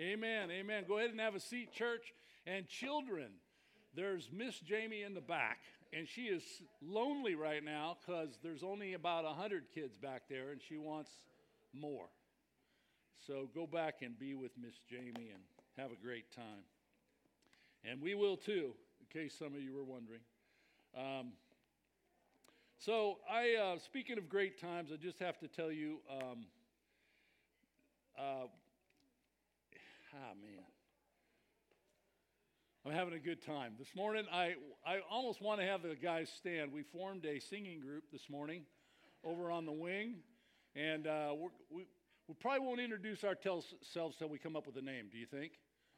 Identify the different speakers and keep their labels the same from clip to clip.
Speaker 1: Amen. Amen. Go ahead and have a seat, church. And children, there's Miss Jamie in the back, and she is lonely right now because there's only about 100 kids back there, and she wants more. So go back and be with Miss Jamie and have a great time. And we will too, in case some of you were wondering. Um, so, I uh, speaking of great times, I just have to tell you. Um, uh, ah, man. I'm having a good time. This morning, I, I almost want to have the guys stand. We formed a singing group this morning over on the wing, and uh, we we probably won't introduce ourselves till we come up with a name. Do you think?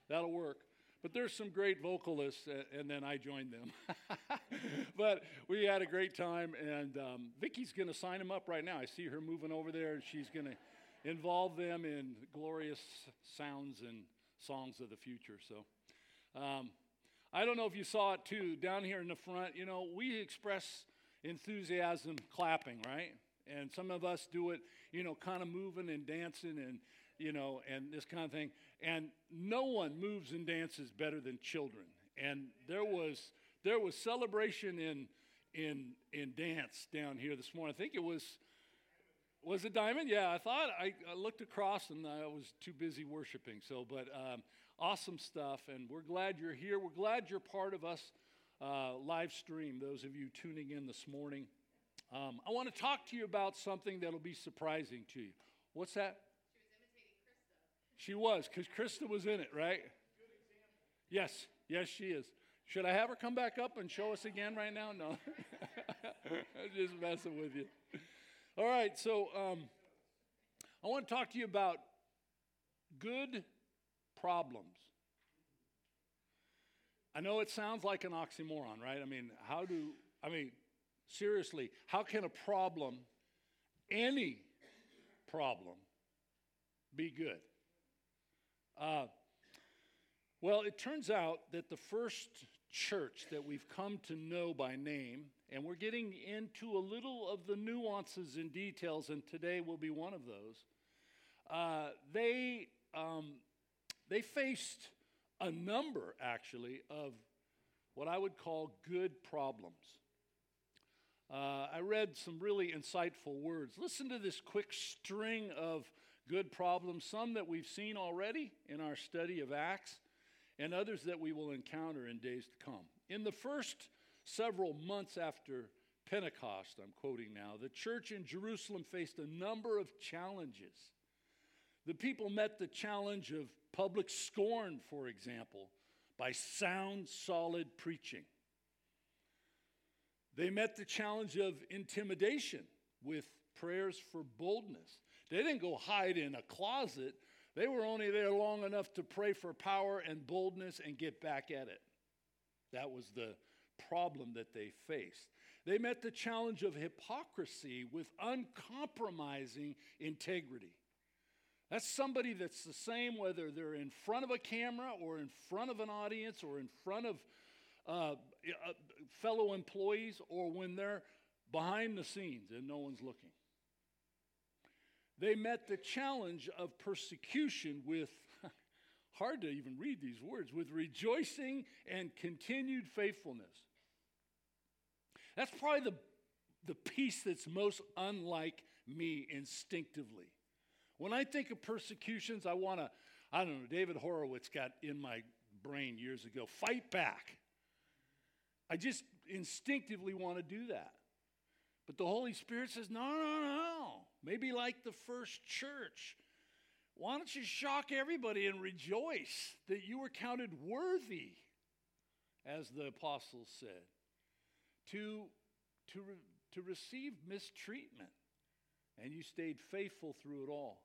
Speaker 1: That'll work. But there's some great vocalists, and then I joined them. but we had a great time, and um, Vicky's going to sign them up right now. I see her moving over there, and she's going to involve them in glorious sounds and songs of the future. So um, I don't know if you saw it too down here in the front. You know, we express enthusiasm clapping, right? And some of us do it, you know, kind of moving and dancing and you know, and this kind of thing. And no one moves and dances better than children. And there was there was celebration in in in dance down here this morning. I think it was was it Diamond? Yeah, I thought I, I looked across and I was too busy worshiping. So, but um, awesome stuff, and we're glad you're here. We're glad you're part of us uh, live stream. Those of you tuning in this morning, um, I want to talk to you about something that'll be surprising to you. What's that? She was, because Krista was in it, right? Yes, yes, she is. Should I have her come back up and show us again right now? No. I'm just messing with you. All right, so um, I want to talk to you about good problems. I know it sounds like an oxymoron, right? I mean, how do, I mean, seriously, how can a problem, any problem, be good? Uh, well, it turns out that the first church that we've come to know by name, and we're getting into a little of the nuances and details, and today will be one of those. Uh, they um, they faced a number, actually, of what I would call good problems. Uh, I read some really insightful words. Listen to this quick string of good problems, some that we've seen already in our study of Acts, and others that we will encounter in days to come. In the first several months after Pentecost, I'm quoting now, the church in Jerusalem faced a number of challenges. The people met the challenge of public scorn, for example, by sound, solid preaching. They met the challenge of intimidation with prayers for boldness. They didn't go hide in a closet. They were only there long enough to pray for power and boldness and get back at it. That was the problem that they faced. They met the challenge of hypocrisy with uncompromising integrity. That's somebody that's the same whether they're in front of a camera or in front of an audience or in front of uh, uh fellow employees or when they're behind the scenes and no one's looking. They met the challenge of persecution with, hard to even read these words, with rejoicing and continued faithfulness. That's probably the, the piece that's most unlike me instinctively. When I think of persecutions, I want to, I don't know, David Horowitz got in my brain years ago fight back. I just instinctively want to do that. But the Holy Spirit says, no, no, no. Maybe like the first church. Why don't you shock everybody and rejoice that you were counted worthy, as the apostles said, to, to, re, to receive mistreatment? And you stayed faithful through it all.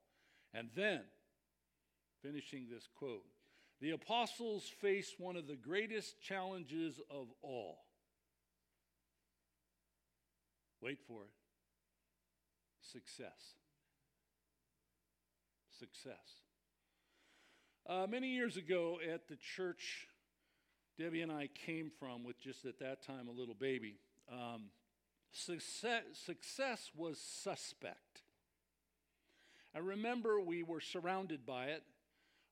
Speaker 1: And then, finishing this quote, the apostles faced one of the greatest challenges of all. Wait for it success. Success. Uh, many years ago at the church Debbie and I came from, with just at that time a little baby, um, success, success was suspect. I remember we were surrounded by it.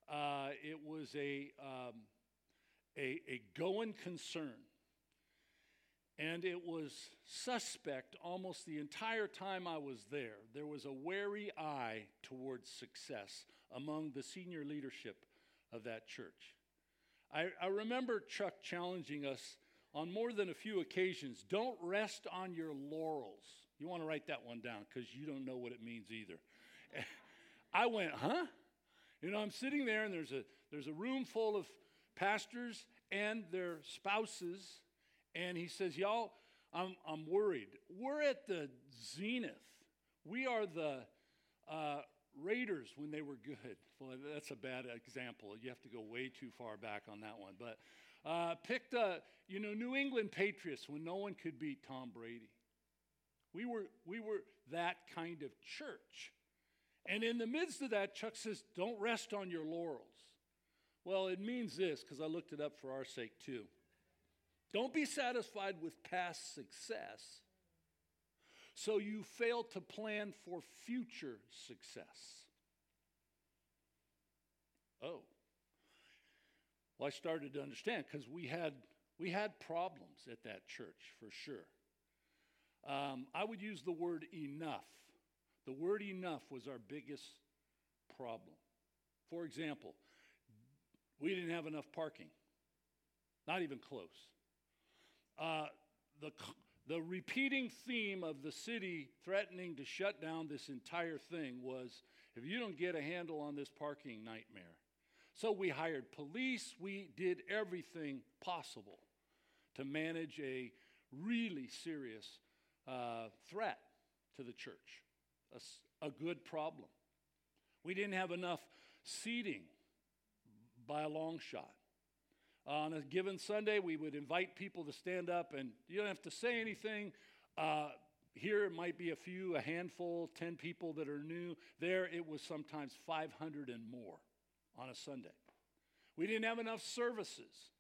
Speaker 1: Uh, it was a, um, a, a going concern. And it was suspect almost the entire time I was there. There was a wary eye towards success among the senior leadership of that church. I, I remember Chuck challenging us on more than a few occasions don't rest on your laurels. You want to write that one down because you don't know what it means either. I went, huh? You know, I'm sitting there and there's a, there's a room full of pastors and their spouses. And he says, Y'all, I'm, I'm worried. We're at the zenith. We are the uh, Raiders when they were good. Well, that's a bad example. You have to go way too far back on that one. But uh, picked, uh, you know, New England Patriots when no one could beat Tom Brady. We were, we were that kind of church. And in the midst of that, Chuck says, Don't rest on your laurels. Well, it means this, because I looked it up for our sake too. Don't be satisfied with past success so you fail to plan for future success. Oh. Well, I started to understand because we had, we had problems at that church for sure. Um, I would use the word enough. The word enough was our biggest problem. For example, we didn't have enough parking, not even close. Uh, the, the repeating theme of the city threatening to shut down this entire thing was if you don't get a handle on this parking nightmare. So we hired police, we did everything possible to manage a really serious uh, threat to the church, a, a good problem. We didn't have enough seating by a long shot. On a given Sunday, we would invite people to stand up, and you don't have to say anything. Uh, here it might be a few, a handful, 10 people that are new. There it was sometimes 500 and more on a Sunday. We didn't have enough services.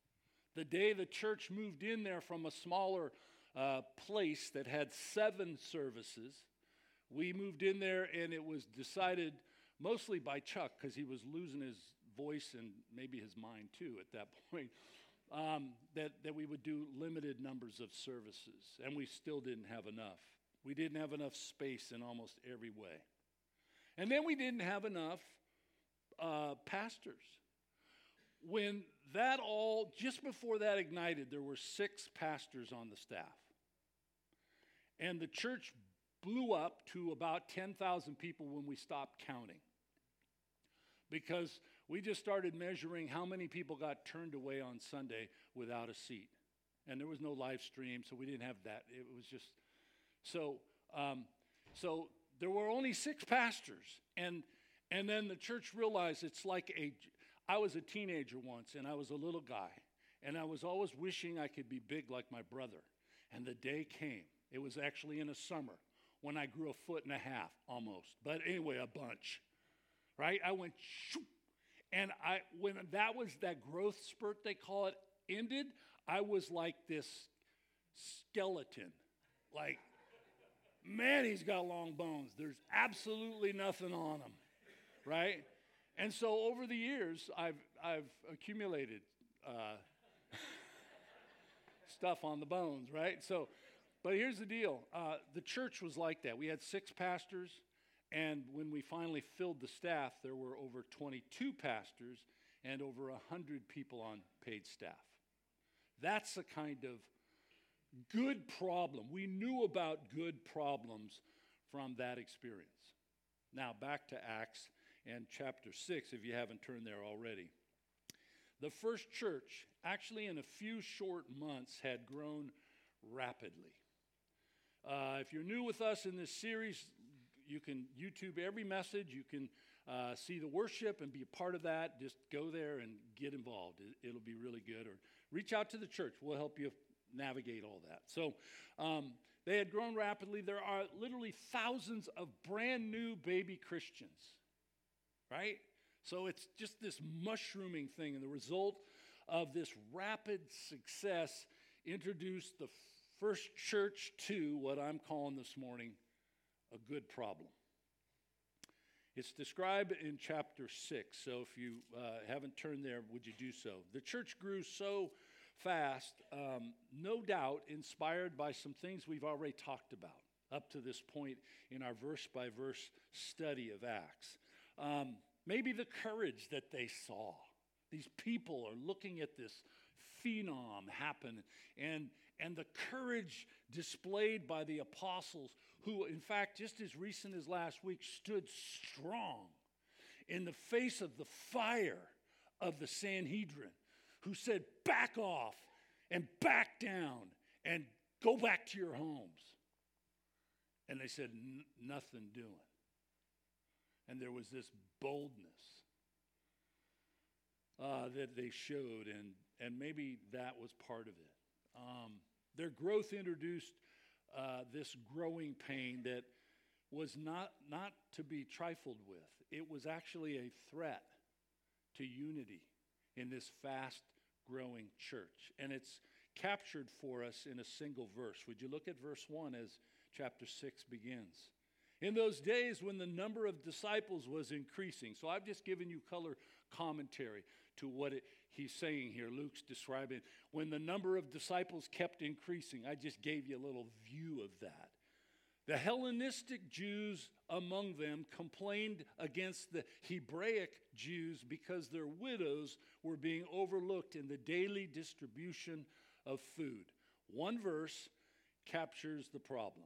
Speaker 1: The day the church moved in there from a smaller uh, place that had seven services, we moved in there and it was decided mostly by Chuck because he was losing his voice and maybe his mind too at that point. Um, that, that we would do limited numbers of services, and we still didn't have enough. We didn't have enough space in almost every way. And then we didn't have enough uh, pastors. When that all, just before that ignited, there were six pastors on the staff. And the church blew up to about 10,000 people when we stopped counting. Because we just started measuring how many people got turned away on Sunday without a seat. And there was no live stream, so we didn't have that. It was just so. Um, so there were only six pastors, and and then the church realized it's like a. I was a teenager once, and I was a little guy, and I was always wishing I could be big like my brother. And the day came. It was actually in a summer when I grew a foot and a half almost, but anyway, a bunch. Right? I went shoo, and I, when that was that growth spurt, they call it, ended, I was like this skeleton. Like, man, he's got long bones. There's absolutely nothing on him, right? And so over the years, I've, I've accumulated uh, stuff on the bones, right? So, but here's the deal uh, the church was like that. We had six pastors, and when we finally filled the staff, there were over 22 pastors and over 100 people on paid staff. That's the kind of good problem. We knew about good problems from that experience. Now, back to Acts and chapter 6, if you haven't turned there already. The first church, actually, in a few short months, had grown rapidly. Uh, if you're new with us in this series, you can YouTube every message. You can uh, see the worship and be a part of that. Just go there and get involved. It, will be really good. Or reach out to the church. We'll help you navigate all that. So um, they had grown rapidly. There are literally thousands of brand new baby Christians, right? So it's just this mushrooming thing. And the result of this rapid success introduced the first church to what I'm calling this morning a good problem. It's described in chapter 6. So if you uh, haven't turned there, would you do so? The church grew so fast, um, no doubt inspired by some things we've already talked about up to this point in our verse by verse study of Acts. Um, maybe the courage that they saw. These people are looking at this phenom happen and, and the courage displayed by the apostles, who, in fact, just as recent as last week, stood strong in the face of the fire of the Sanhedrin, who said, Back off and back down and go back to your homes. And they said, Nothing doing. And there was this boldness uh, that they showed, and, and maybe that was part of it. Um, their growth introduced uh, this growing pain that was not, not to be trifled with. It was actually a threat to unity in this fast growing church. And it's captured for us in a single verse. Would you look at verse 1 as chapter 6 begins? In those days when the number of disciples was increasing. So I've just given you color commentary to what it, he's saying here. Luke's describing when the number of disciples kept increasing. I just gave you a little view of that. The Hellenistic Jews among them complained against the Hebraic Jews because their widows were being overlooked in the daily distribution of food. One verse captures the problem.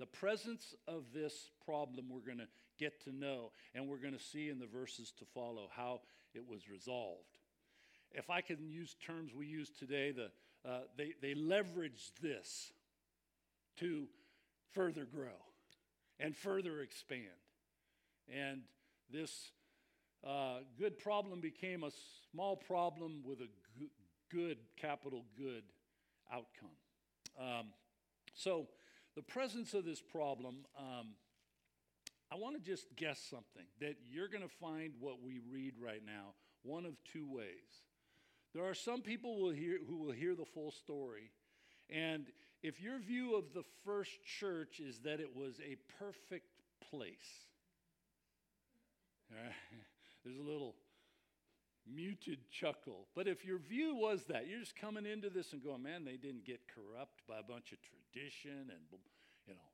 Speaker 1: The presence of this problem we're going to get to know, and we're going to see in the verses to follow how it was resolved. If I can use terms we use today, the, uh, they, they leveraged this to further grow and further expand. And this uh, good problem became a small problem with a good, capital good outcome. Um, so, the presence of this problem, um, I want to just guess something that you're going to find what we read right now one of two ways. There are some people will hear, who will hear the full story, and if your view of the first church is that it was a perfect place, there's a little muted chuckle. But if your view was that, you're just coming into this and going, man, they didn't get corrupt by a bunch of tradition and, you know,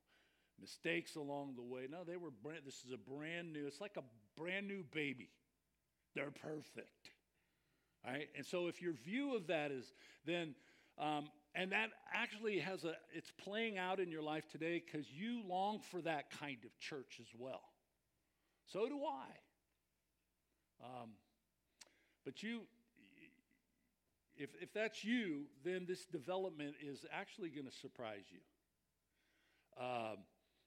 Speaker 1: mistakes along the way. No, they were brand, this is a brand new, it's like a brand new baby. They're perfect. And so if your view of that is then, um, and that actually has a, it's playing out in your life today because you long for that kind of church as well. So do I. Um, but you, if, if that's you, then this development is actually going to surprise you. Um,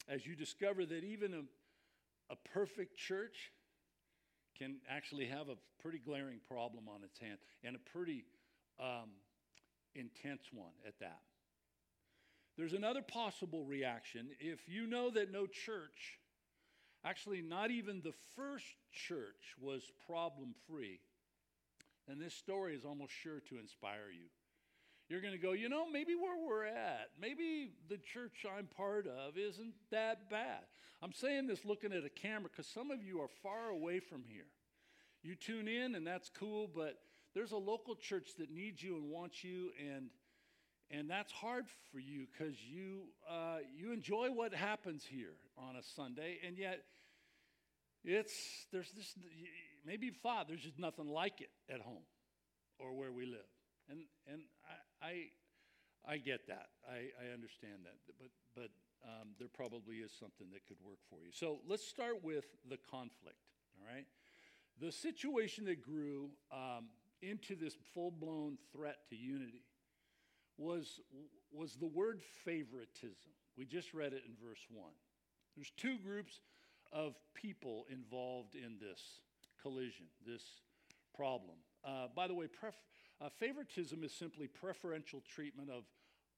Speaker 1: as you discover that even a, a perfect church can actually have a pretty glaring problem on its hand and a pretty um, intense one at that. There's another possible reaction. If you know that no church, actually, not even the first church was problem free, then this story is almost sure to inspire you. You're going to go, you know, maybe where we're at, maybe the church I'm part of isn't that bad. I'm saying this looking at a camera because some of you are far away from here. You tune in, and that's cool, but there's a local church that needs you and wants you, and and that's hard for you because you uh, you enjoy what happens here on a Sunday, and yet it's there's this maybe thought there's just nothing like it at home or where we live, and and I I, I get that I, I understand that, but but um, there probably is something that could work for you. So let's start with the conflict. All right, the situation that grew um, into this full blown threat to unity was, was the word favoritism. We just read it in verse 1. There's two groups of people involved in this collision, this problem. Uh, by the way, pref- uh, favoritism is simply preferential treatment of,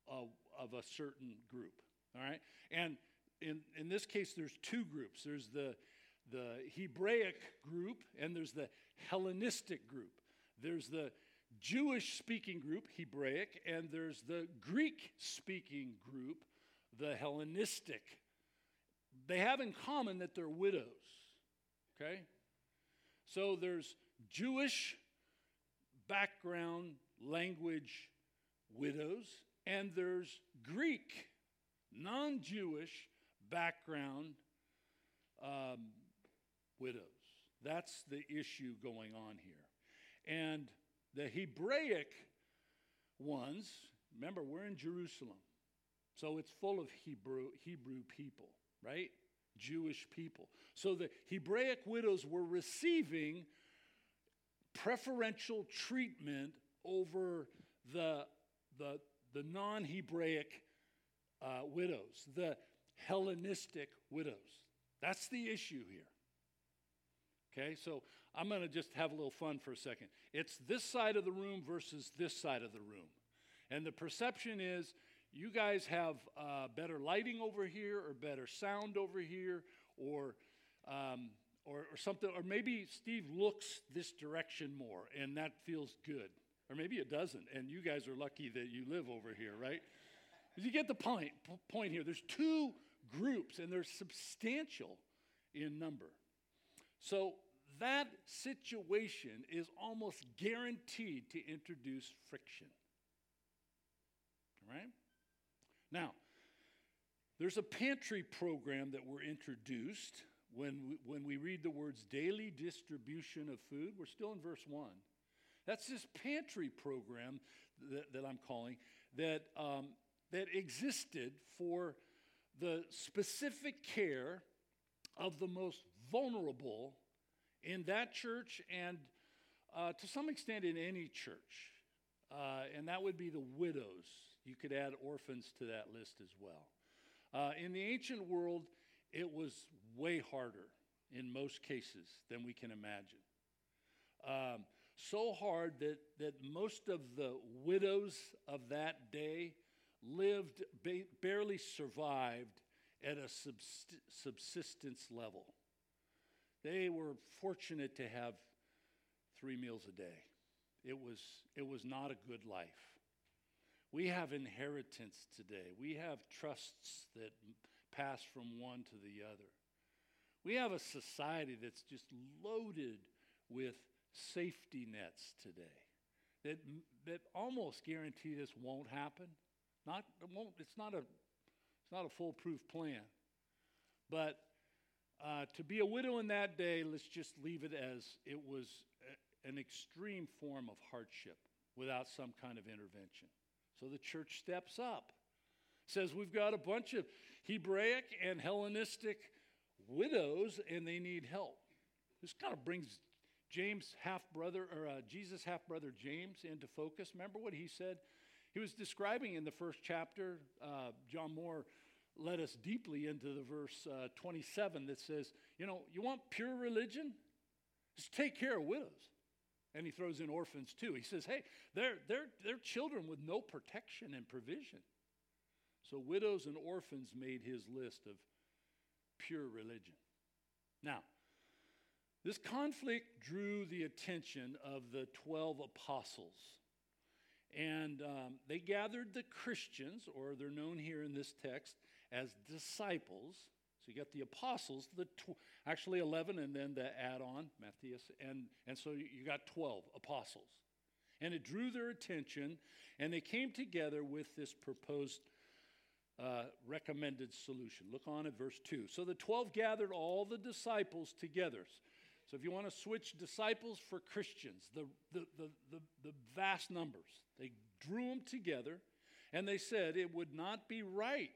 Speaker 1: of, of a certain group. All right? And in, in this case, there's two groups there's the, the Hebraic group and there's the Hellenistic group. There's the Jewish speaking group, Hebraic, and there's the Greek speaking group, the Hellenistic. They have in common that they're widows. Okay? So there's Jewish background language widows, and there's Greek, non Jewish background um, widows. That's the issue going on here. And the Hebraic ones, remember, we're in Jerusalem. So it's full of Hebrew, Hebrew people, right? Jewish people. So the Hebraic widows were receiving preferential treatment over the, the, the non Hebraic uh, widows, the Hellenistic widows. That's the issue here. Okay, so I'm going to just have a little fun for a second. It's this side of the room versus this side of the room. And the perception is you guys have uh, better lighting over here, or better sound over here, or, um, or, or something, or maybe Steve looks this direction more, and that feels good. Or maybe it doesn't, and you guys are lucky that you live over here, right? You get the point, point here. There's two groups, and they're substantial in number. So that situation is almost guaranteed to introduce friction. Right? Now, there's a pantry program that we're introduced when we, when we read the words daily distribution of food. We're still in verse 1. That's this pantry program that, that I'm calling that, um, that existed for the specific care of the most vulnerable in that church and uh, to some extent in any church. Uh, and that would be the widows. You could add orphans to that list as well. Uh, in the ancient world, it was way harder in most cases than we can imagine. Um, so hard that, that most of the widows of that day lived, ba- barely survived at a subsistence level. They were fortunate to have three meals a day. It was, it was not a good life. We have inheritance today. We have trusts that pass from one to the other. We have a society that's just loaded with safety nets today that, that almost guarantee this won't happen. Not, it won't, it's, not a, it's not a foolproof plan. But uh, to be a widow in that day, let's just leave it as it was a, an extreme form of hardship without some kind of intervention. So the church steps up, says we've got a bunch of Hebraic and Hellenistic widows, and they need help. This kind of brings James half brother or uh, Jesus half brother James into focus. Remember what he said? He was describing in the first chapter. Uh, John Moore led us deeply into the verse uh, 27 that says, you know, you want pure religion? Just take care of widows. And he throws in orphans too. He says, hey, they're, they're, they're children with no protection and provision. So widows and orphans made his list of pure religion. Now, this conflict drew the attention of the 12 apostles. And um, they gathered the Christians, or they're known here in this text as disciples. So you got the apostles, the tw- actually 11, and then the add on, Matthias. And, and so you got 12 apostles. And it drew their attention, and they came together with this proposed uh, recommended solution. Look on at verse 2. So the 12 gathered all the disciples together. So if you want to switch disciples for Christians, the, the, the, the, the vast numbers, they drew them together and they said it would not be right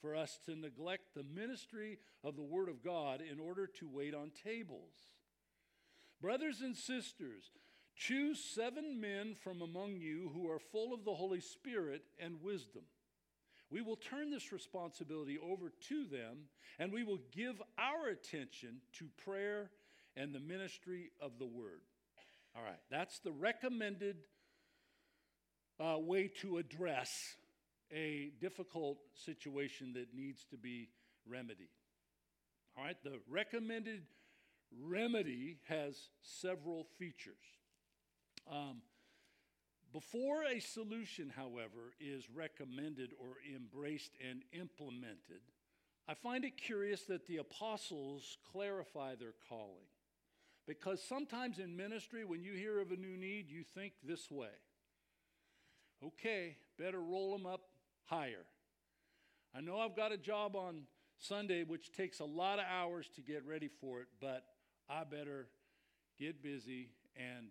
Speaker 1: for us to neglect the ministry of the Word of God in order to wait on tables. Brothers and sisters, choose seven men from among you who are full of the Holy Spirit and wisdom. We will turn this responsibility over to them, and we will give our attention to prayer and the ministry of the Word. All right, that's the recommended uh, way to address a difficult situation that needs to be remedied. All right, the recommended remedy has several features. Um, before a solution, however, is recommended or embraced and implemented, I find it curious that the apostles clarify their calling. Because sometimes in ministry, when you hear of a new need, you think this way okay, better roll them up higher. I know I've got a job on Sunday, which takes a lot of hours to get ready for it, but I better get busy and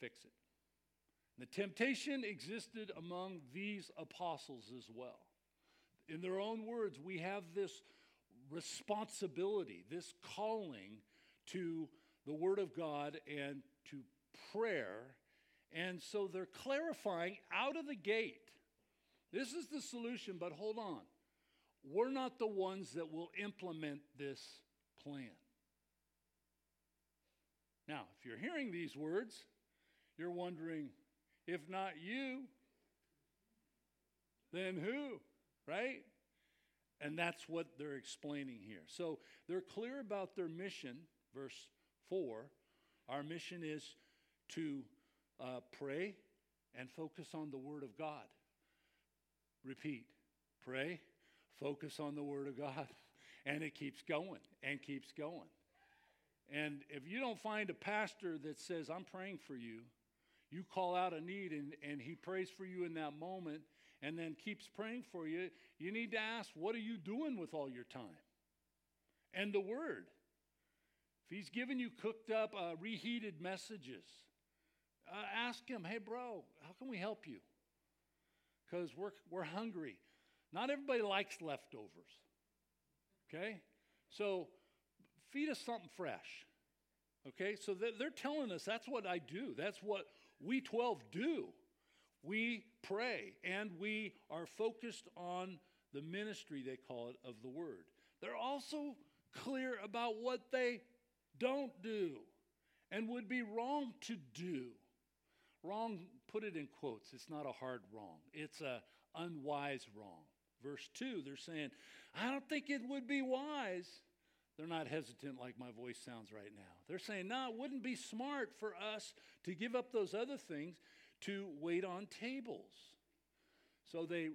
Speaker 1: fix it. The temptation existed among these apostles as well. In their own words, we have this responsibility, this calling to the Word of God and to prayer. And so they're clarifying out of the gate this is the solution, but hold on. We're not the ones that will implement this plan. Now, if you're hearing these words, you're wondering if not you, then who? Right? And that's what they're explaining here. So they're clear about their mission, verse 4. Our mission is to uh, pray and focus on the Word of God. Repeat pray, focus on the Word of God. And it keeps going and keeps going. And if you don't find a pastor that says, I'm praying for you, you call out a need and, and he prays for you in that moment and then keeps praying for you, you need to ask, What are you doing with all your time? And the Word. If he's giving you cooked up, uh, reheated messages, uh, ask him, Hey, bro, how can we help you? Because we're, we're hungry. Not everybody likes leftovers. Okay? So feed us something fresh. Okay? So they're telling us that's what I do. That's what we 12 do. We pray and we are focused on the ministry, they call it, of the word. They're also clear about what they don't do and would be wrong to do. Wrong, put it in quotes. It's not a hard wrong, it's a unwise wrong. Verse 2, they're saying, I don't think it would be wise. They're not hesitant like my voice sounds right now. They're saying, no, it wouldn't be smart for us to give up those other things to wait on tables. So they,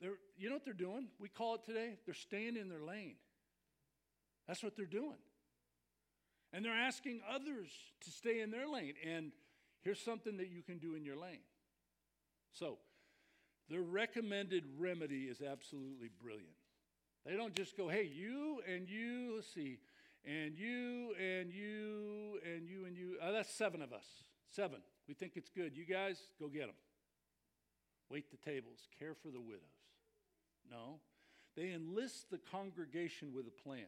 Speaker 1: they're, you know what they're doing? We call it today, they're staying in their lane. That's what they're doing. And they're asking others to stay in their lane. And here's something that you can do in your lane. So, the recommended remedy is absolutely brilliant. They don't just go, hey, you and you, let's see, and you and you and you and you. Uh, that's seven of us. Seven. We think it's good. You guys, go get them. Wait the tables. Care for the widows. No. They enlist the congregation with a plan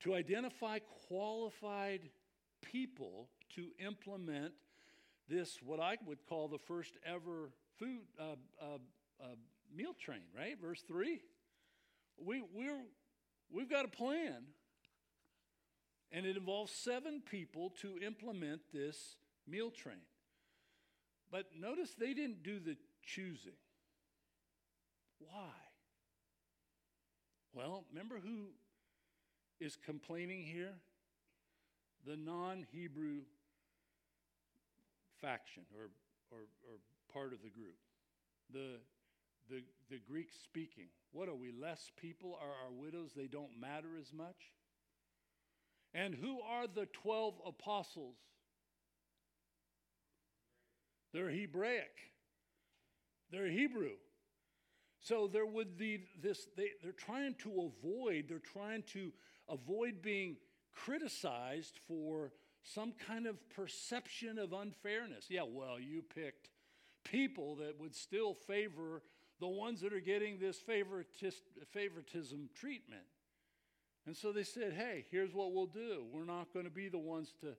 Speaker 1: to identify qualified people to implement this, what I would call the first ever food uh, uh, uh, meal train, right? Verse 3. We, we're, we've got a plan, and it involves seven people to implement this meal train. But notice they didn't do the choosing. Why? Well, remember who is complaining here? The non Hebrew faction or, or, or part of the group. The, the, the Greek speaking. What are we, less people? Are our widows, they don't matter as much? And who are the 12 apostles? They're Hebraic. They're Hebrew. So there would be this, they, they're trying to avoid, they're trying to avoid being criticized for some kind of perception of unfairness. Yeah, well, you picked people that would still favor the ones that are getting this favoritism treatment. And so they said, hey, here's what we'll do. We're not going to be the ones to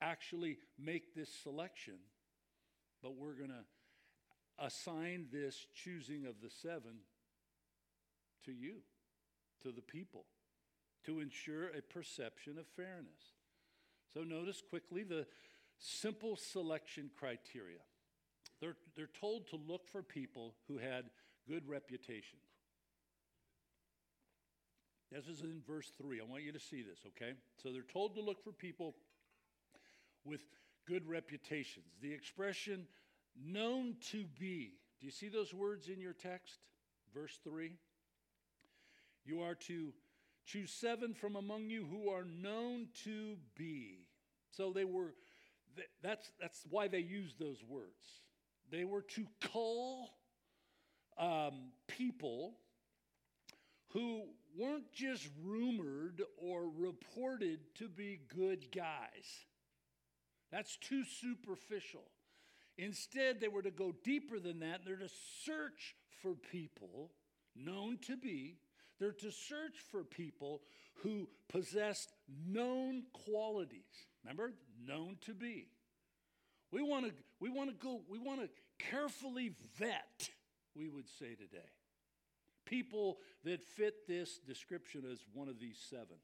Speaker 1: actually make this selection, but we're going to assign this choosing of the seven to you, to the people, to ensure a perception of fairness. So notice quickly the simple selection criteria. They're, they're told to look for people who had good reputations. This is in verse 3. I want you to see this, okay? So they're told to look for people with good reputations. The expression known to be. Do you see those words in your text? Verse 3. You are to, Choose seven from among you who are known to be. So they were, that's, that's why they used those words. They were to cull um, people who weren't just rumored or reported to be good guys. That's too superficial. Instead, they were to go deeper than that. They're to search for people known to be. They're to search for people who possessed known qualities. Remember? Known to be. We want to we want to go we want to carefully vet, we would say today. People that fit this description as one of these seven.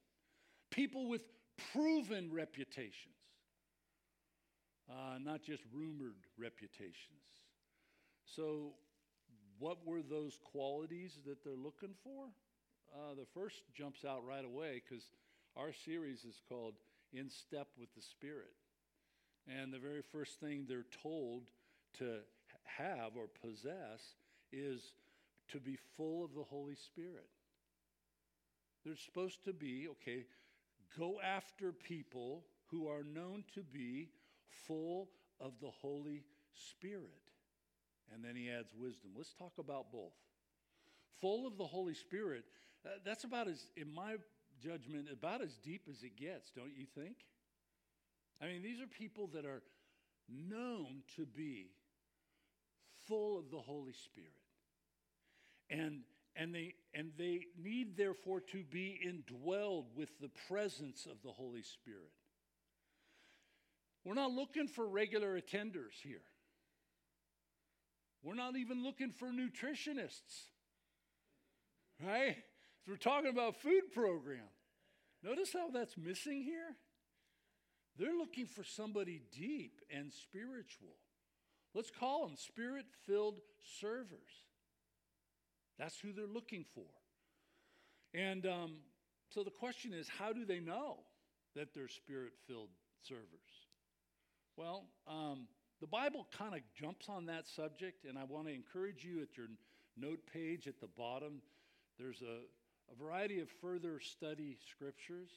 Speaker 1: People with proven reputations uh, not just rumored reputations. So, what were those qualities that they're looking for? Uh, the first jumps out right away because our series is called In Step with the Spirit. And the very first thing they're told to have or possess is to be full of the Holy Spirit. They're supposed to be, okay, go after people who are known to be full of the Holy Spirit. And then he adds wisdom. Let's talk about both. Full of the Holy Spirit, uh, that's about as, in my judgment, about as deep as it gets, don't you think? I mean, these are people that are known to be full of the Holy Spirit. And, and, they, and they need, therefore, to be indwelled with the presence of the Holy Spirit. We're not looking for regular attenders here. We're not even looking for nutritionists. Right? We're talking about food program. Notice how that's missing here? They're looking for somebody deep and spiritual. Let's call them spirit filled servers. That's who they're looking for. And um, so the question is how do they know that they're spirit filled servers? Well, um, the Bible kind of jumps on that subject, and I want to encourage you at your note page at the bottom. There's a, a variety of further study scriptures.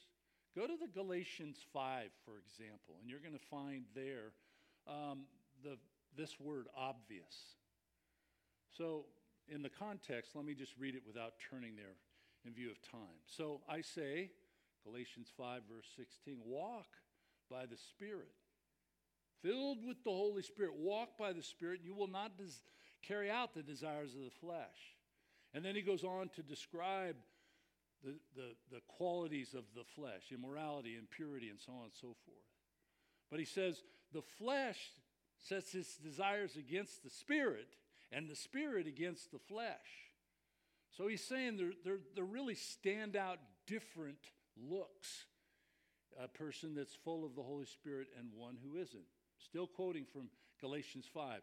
Speaker 1: Go to the Galatians 5, for example, and you're going to find there um, the, this word obvious. So, in the context, let me just read it without turning there in view of time. So, I say, Galatians 5, verse 16, walk by the Spirit filled with the Holy Spirit. Walk by the Spirit, and you will not des- carry out the desires of the flesh. And then he goes on to describe the, the, the qualities of the flesh immorality, impurity, and so on and so forth. But he says the flesh sets its desires against the spirit, and the spirit against the flesh. So he's saying they're, they're, they're really stand out different looks a person that's full of the Holy Spirit and one who isn't. Still quoting from Galatians 5.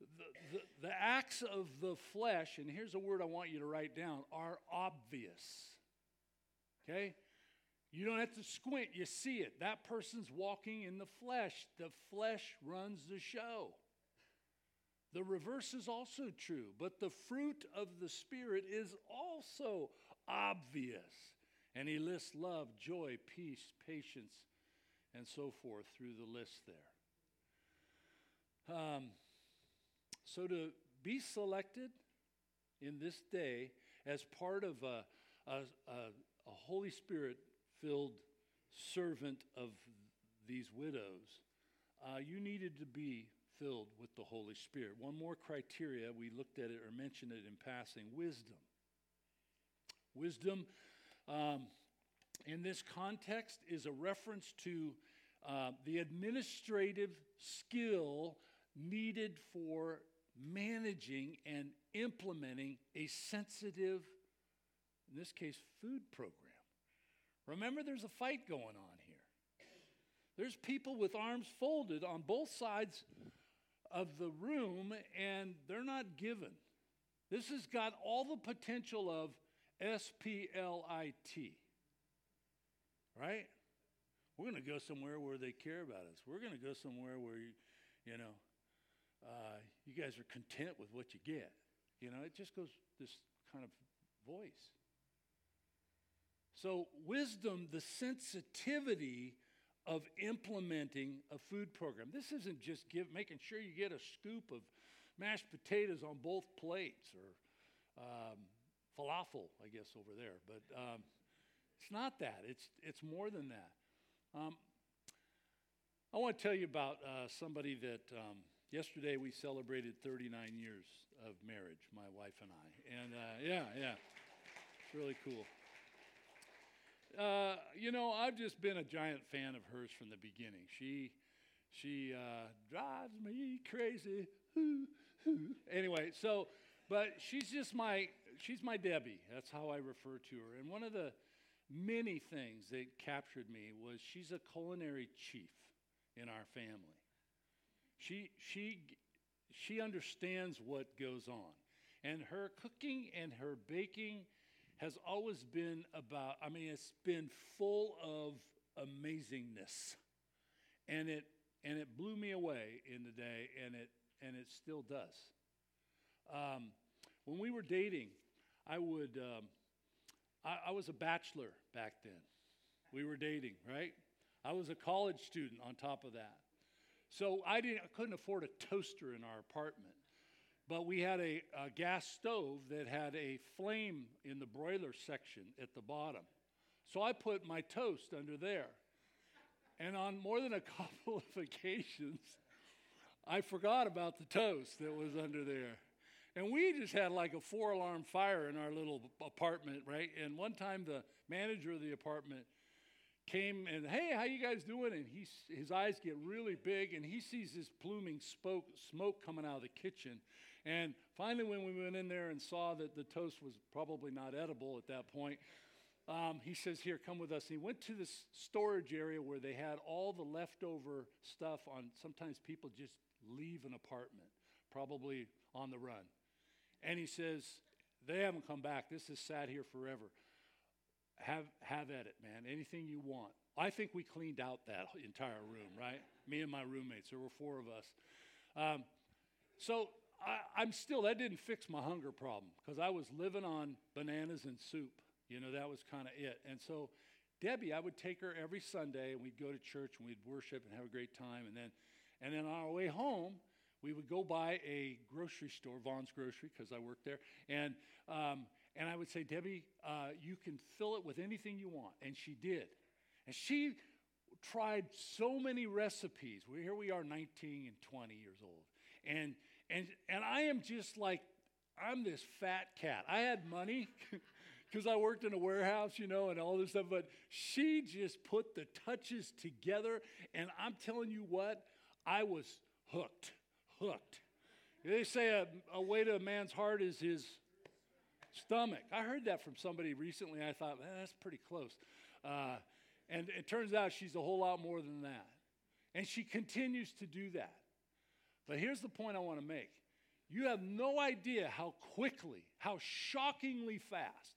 Speaker 1: The, the, the, acts of the flesh, and here's a word I want you to write down, are obvious. Okay? You don't have to squint, you see it. That person's walking in the flesh. The flesh runs the show. The reverse is also true, but the fruit of the Spirit is also obvious. And he lists love, joy, peace, patience, and so forth through the list there. Um, so to be selected in this day as part of a, a, a, a Holy Spirit filled servant of these widows, uh, you needed to be filled with the Holy Spirit. One more criteria, we looked at it or mentioned it in passing wisdom. Wisdom um, in this context is a reference to uh, the administrative skill needed for managing and implementing a sensitive, in this case, food program. Remember, there's a fight going on here. There's people with arms folded on both sides of the room, and they're not given. This has got all the potential of S P L I T, right? We're going to go somewhere where they care about us. We're going to go somewhere where, you, you know, uh, you guys are content with what you get. You know, it just goes this kind of voice. So, wisdom, the sensitivity of implementing a food program. This isn't just give, making sure you get a scoop of mashed potatoes on both plates or um, falafel, I guess, over there. But um, it's not that, it's, it's more than that. Um, I want to tell you about uh, somebody that um, yesterday we celebrated 39 years of marriage, my wife and I. And uh, yeah, yeah, it's really cool. Uh, you know, I've just been a giant fan of hers from the beginning. She, she uh, drives me crazy. anyway, so, but she's just my, she's my Debbie. That's how I refer to her. And one of the many things that captured me was she's a culinary chief in our family. She, she, she understands what goes on. And her cooking and her baking has always been about, I mean, it's been full of amazingness. And it, and it blew me away in the day, and it, and it still does. Um, when we were dating, I would, um, I, I was a bachelor back then. We were dating, right? I was a college student on top of that. So I, didn't, I couldn't afford a toaster in our apartment. But we had a, a, gas stove that had a flame in the broiler section at the bottom. So I put my toast under there. And on more than a couple of occasions, I forgot about the toast that was under there. And we just had like a four alarm fire in our little apartment, right? And one time the manager of the apartment came and, hey, how you guys doing? And he, his eyes get really big and he sees this pluming smoke, smoke coming out of the kitchen. And finally, when we went in there and saw that the toast was probably not edible at that point, um, he says, Here, come with us. And he went to this storage area where they had all the leftover stuff on. Sometimes people just leave an apartment, probably on the run. And he says, They haven't come back. This has sat here forever. Have, have at it, man. Anything you want. I think we cleaned out that entire room, right? Me and my roommates. There were four of us. Um, so I, am still, that didn't fix my hunger problem because I was living on bananas and soup. You know, that was kind of it. And so Debbie, I would take her every Sunday and we'd go to church and we'd worship and have a great time. And then, and then on our way home, we would go by a grocery store, Vons Grocery, because I worked there. And, um, and I would say, Debbie, uh, you can fill it with anything you want. And she did. And she tried so many recipes. We, here we are, 19 and 20 years old. And and, and I am just like, I'm this fat cat. I had money because I worked in a warehouse, you know, and all this stuff, but she just put the touches together. And I'm telling you what, I was hooked, hooked. They say a, a way to a man's heart is his stomach. I heard that from somebody recently. I thought, man, that's pretty close. Uh, and it turns out she's a whole lot more than that. And she continues to do that. But here's the point I want to make you have no idea how quickly, how shockingly fast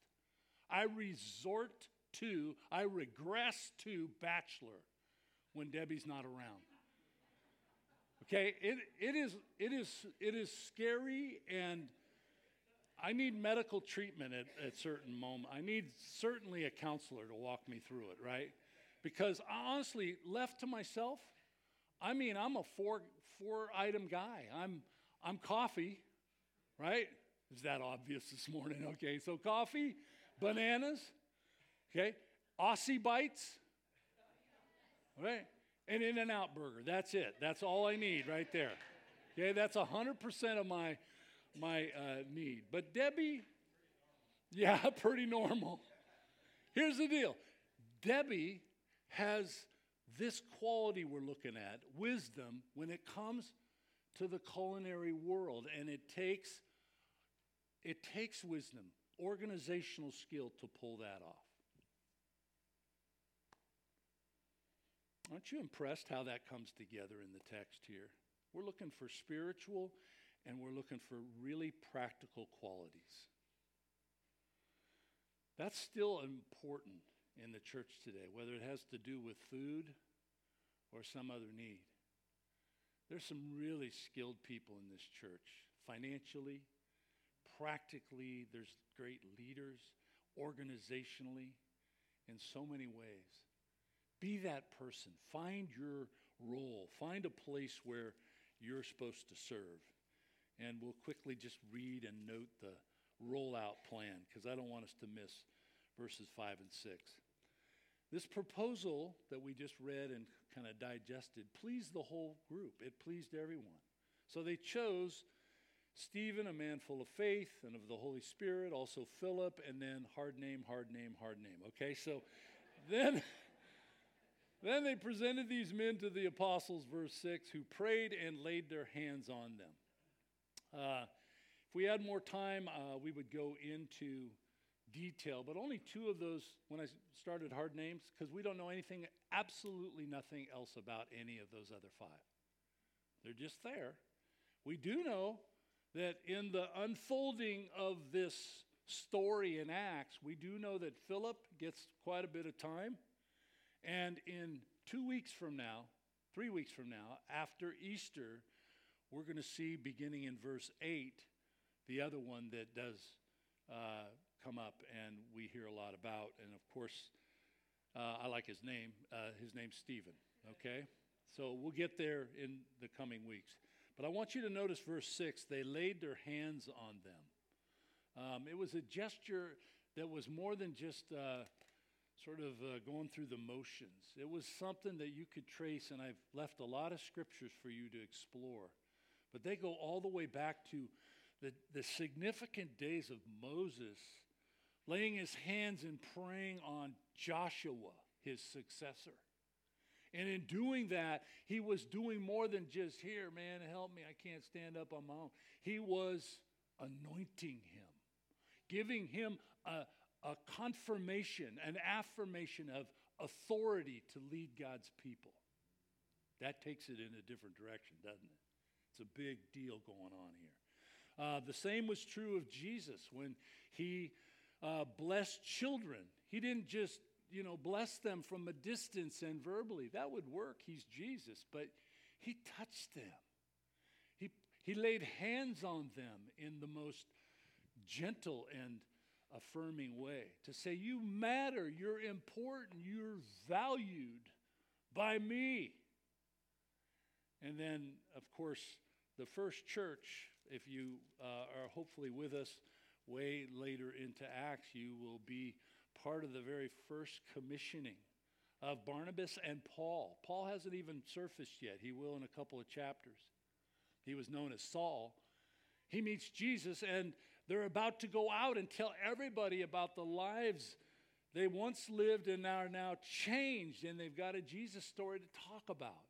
Speaker 1: I resort to, I regress to bachelor when Debbie's not around. Okay, it, it, is, it, is, it is scary, and I need medical treatment at, at certain moments. I need certainly a counselor to walk me through it, right? Because honestly, left to myself, I mean, I'm a four, four item guy. I'm, I'm coffee, right? Is that obvious this morning? Okay, so coffee, bananas, okay, Aussie bites, right? And In-N-Out burger. That's it. That's all I need right there. Okay, that's 100% of my, my uh, need. But Debbie, yeah, pretty normal. Here's the deal Debbie has this quality we're looking at, wisdom, when it comes to the culinary world. And it takes, it takes wisdom, organizational skill to pull that off. Aren't you impressed how that comes together in the text here? We're looking for spiritual and we're looking for really practical qualities. That's still important in the church today, whether it has to do with food or some other need. There's some really skilled people in this church, financially, practically, there's great leaders, organizationally. in so many ways. Be that person. Find your role. Find a place where you're supposed to serve. And we'll quickly just read and note the rollout plan because I don't want us to miss verses 5 and 6. This proposal that we just read and kind of digested pleased the whole group, it pleased everyone. So they chose Stephen, a man full of faith and of the Holy Spirit, also Philip, and then hard name, hard name, hard name. Okay, so then. Then they presented these men to the apostles, verse 6, who prayed and laid their hands on them. Uh, if we had more time, uh, we would go into detail, but only two of those when I started hard names, because we don't know anything, absolutely nothing else about any of those other five. They're just there. We do know that in the unfolding of this story in Acts, we do know that Philip gets quite a bit of time. And in two weeks from now, three weeks from now, after Easter, we're going to see beginning in verse 8 the other one that does uh, come up and we hear a lot about. And of course, uh, I like his name. Uh, his name's Stephen, okay? So we'll get there in the coming weeks. But I want you to notice verse 6 they laid their hands on them. Um, it was a gesture that was more than just uh, sort of uh, going through the motions. It was something that you could trace, and I've left a lot of scriptures for you to explore. But they go all the way back to the, the significant days of Moses laying his hands and praying on Joshua, his successor. And in doing that, he was doing more than just, here, man, help me, I can't stand up on my own. He was anointing him, giving him a, a confirmation, an affirmation of authority to lead God's people. That takes it in a different direction, doesn't it? It's a big deal going on here. Uh, the same was true of Jesus when he uh, blessed children. He didn't just, you know, bless them from a distance and verbally. That would work. He's Jesus. But he touched them. He, he laid hands on them in the most gentle and affirming way to say, You matter, you're important, you're valued by me. And then, of course, the first church, if you uh, are hopefully with us way later into Acts, you will be part of the very first commissioning of Barnabas and Paul. Paul hasn't even surfaced yet, he will in a couple of chapters. He was known as Saul. He meets Jesus, and they're about to go out and tell everybody about the lives they once lived and are now changed, and they've got a Jesus story to talk about.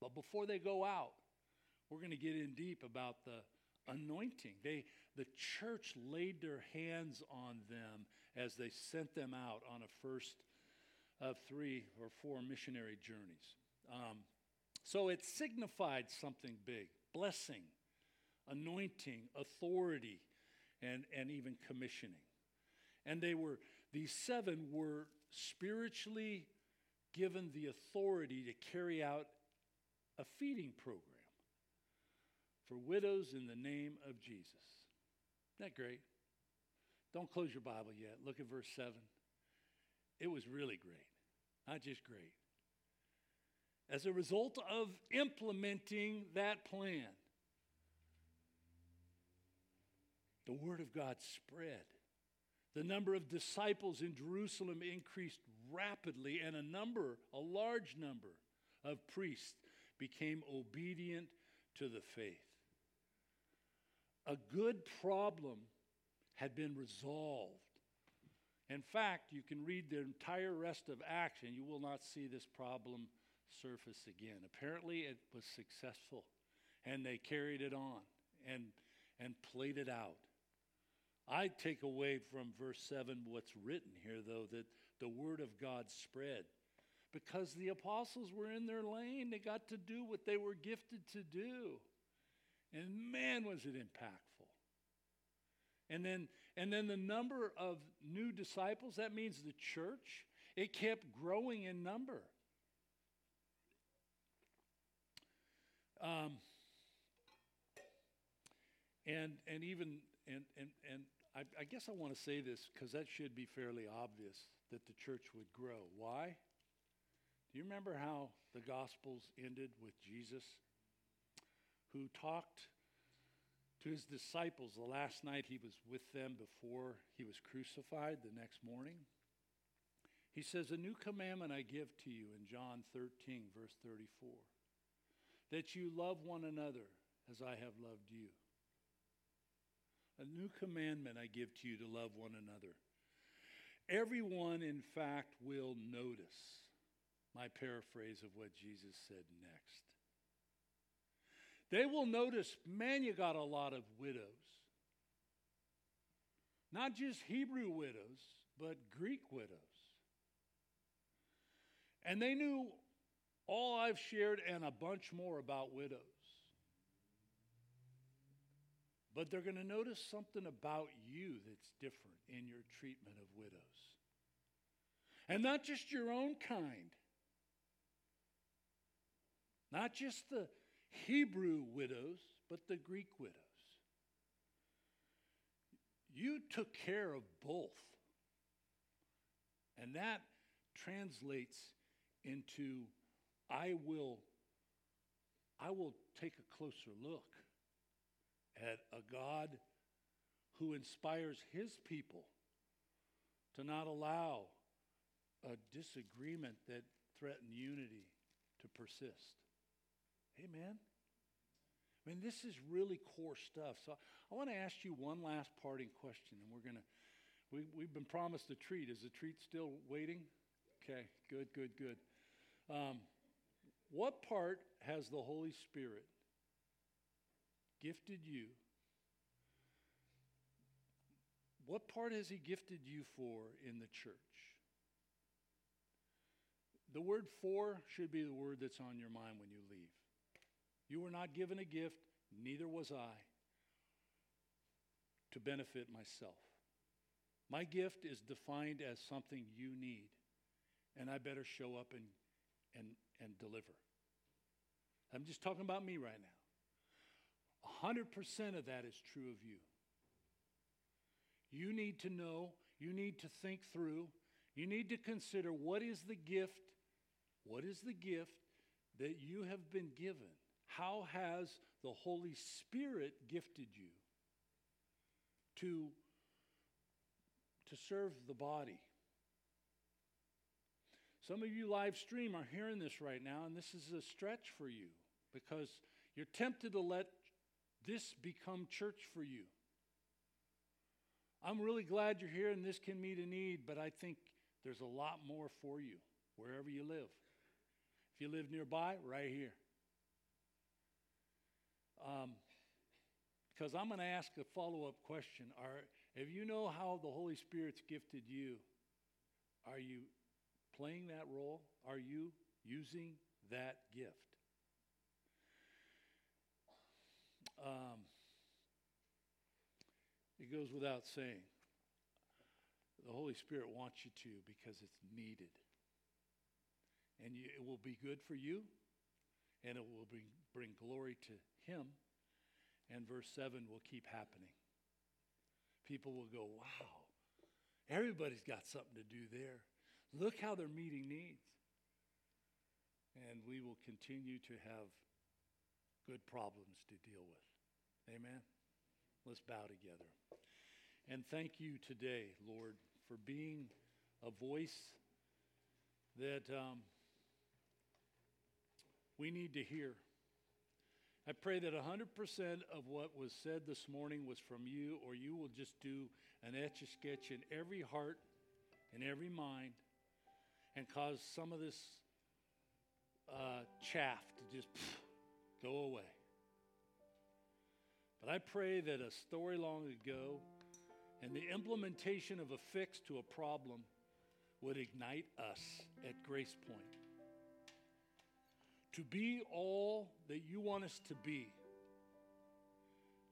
Speaker 1: But before they go out, we're going to get in deep about the anointing. They, the church laid their hands on them as they sent them out on a first of three or four missionary journeys. Um, so it signified something big blessing, anointing, authority, and, and even commissioning. And they were, these seven were spiritually given the authority to carry out a feeding program for widows in the name of Jesus. That great? Don't close your Bible yet. Look at verse 7. It was really great, not just great. As a result of implementing that plan, the word of God spread. The number of disciples in Jerusalem increased rapidly, and a number, a large number, of priests became obedient to the faith. A good problem had been resolved. In fact, you can read the entire rest of Acts and you will not see this problem surface again. Apparently, it was successful and they carried it on and, and played it out. I take away from verse 7 what's written here, though, that the word of God spread. Because the apostles were in their lane, they got to do what they were gifted to do. And man, was it impactful. And then, and then the number of new disciples, that means the church, it kept growing in number. Um, and, and even, and, and, and I, I guess I want to say this because that should be fairly obvious that the church would grow. Why? Do you remember how the Gospels ended with Jesus, who talked to his disciples the last night he was with them before he was crucified the next morning? He says, A new commandment I give to you in John 13, verse 34 that you love one another as I have loved you. A new commandment I give to you to love one another. Everyone, in fact, will notice my paraphrase of what Jesus said next. They will notice, man, you got a lot of widows. Not just Hebrew widows, but Greek widows. And they knew all I've shared and a bunch more about widows. But they're going to notice something about you that's different in your treatment of widows. And not just your own kind, not just the Hebrew widows, but the Greek widows. You took care of both. And that translates into I will I will take a closer look at a God who inspires his people to not allow a disagreement that threaten unity to persist. Amen. I mean, this is really core stuff. So I want to ask you one last parting question, and we're going to, we, we've been promised a treat. Is the treat still waiting? Okay, good, good, good. Um, what part has the Holy Spirit gifted you? What part has He gifted you for in the church? The word for should be the word that's on your mind when you leave. You were not given a gift, neither was I, to benefit myself. My gift is defined as something you need, and I better show up and, and, and deliver. I'm just talking about me right now. 100% of that is true of you. You need to know, you need to think through, you need to consider what is the gift, what is the gift that you have been given? How has the Holy Spirit gifted you to, to serve the body? Some of you live stream are hearing this right now, and this is a stretch for you because you're tempted to let this become church for you. I'm really glad you're here and this can meet a need, but I think there's a lot more for you wherever you live. If you live nearby, right here. Because um, I'm going to ask a follow up question. Are, if you know how the Holy Spirit's gifted you, are you playing that role? Are you using that gift? Um, it goes without saying. The Holy Spirit wants you to because it's needed. And you, it will be good for you, and it will bring, bring glory to Him. And verse 7 will keep happening. People will go, wow, everybody's got something to do there. Look how they're meeting needs. And we will continue to have good problems to deal with. Amen. Let's bow together. And thank you today, Lord, for being a voice that um, we need to hear. I pray that 100% of what was said this morning was from you, or you will just do an etch a sketch in every heart and every mind and cause some of this uh, chaff to just pff, go away. But I pray that a story long ago and the implementation of a fix to a problem would ignite us at Grace Point to be all that you want us to be,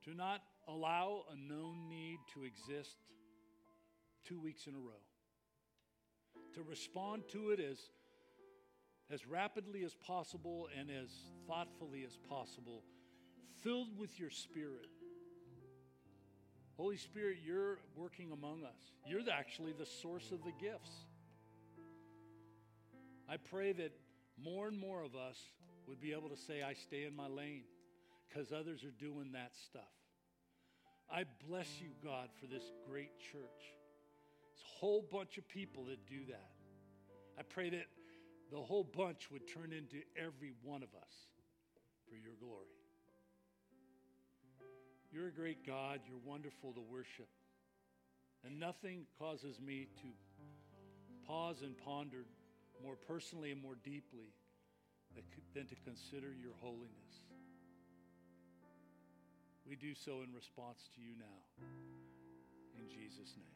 Speaker 1: to not allow a known need to exist two weeks in a row to respond to it as, as rapidly as possible and as thoughtfully as possible, filled with your spirit. Holy Spirit, you're working among us. You're actually the source of the gifts. I pray that more and more of us would be able to say, I stay in my lane because others are doing that stuff. I bless you, God, for this great church. This whole bunch of people that do that. I pray that the whole bunch would turn into every one of us for your glory. You're a great God. You're wonderful to worship. And nothing causes me to pause and ponder more personally and more deeply than to consider your holiness. We do so in response to you now. In Jesus' name.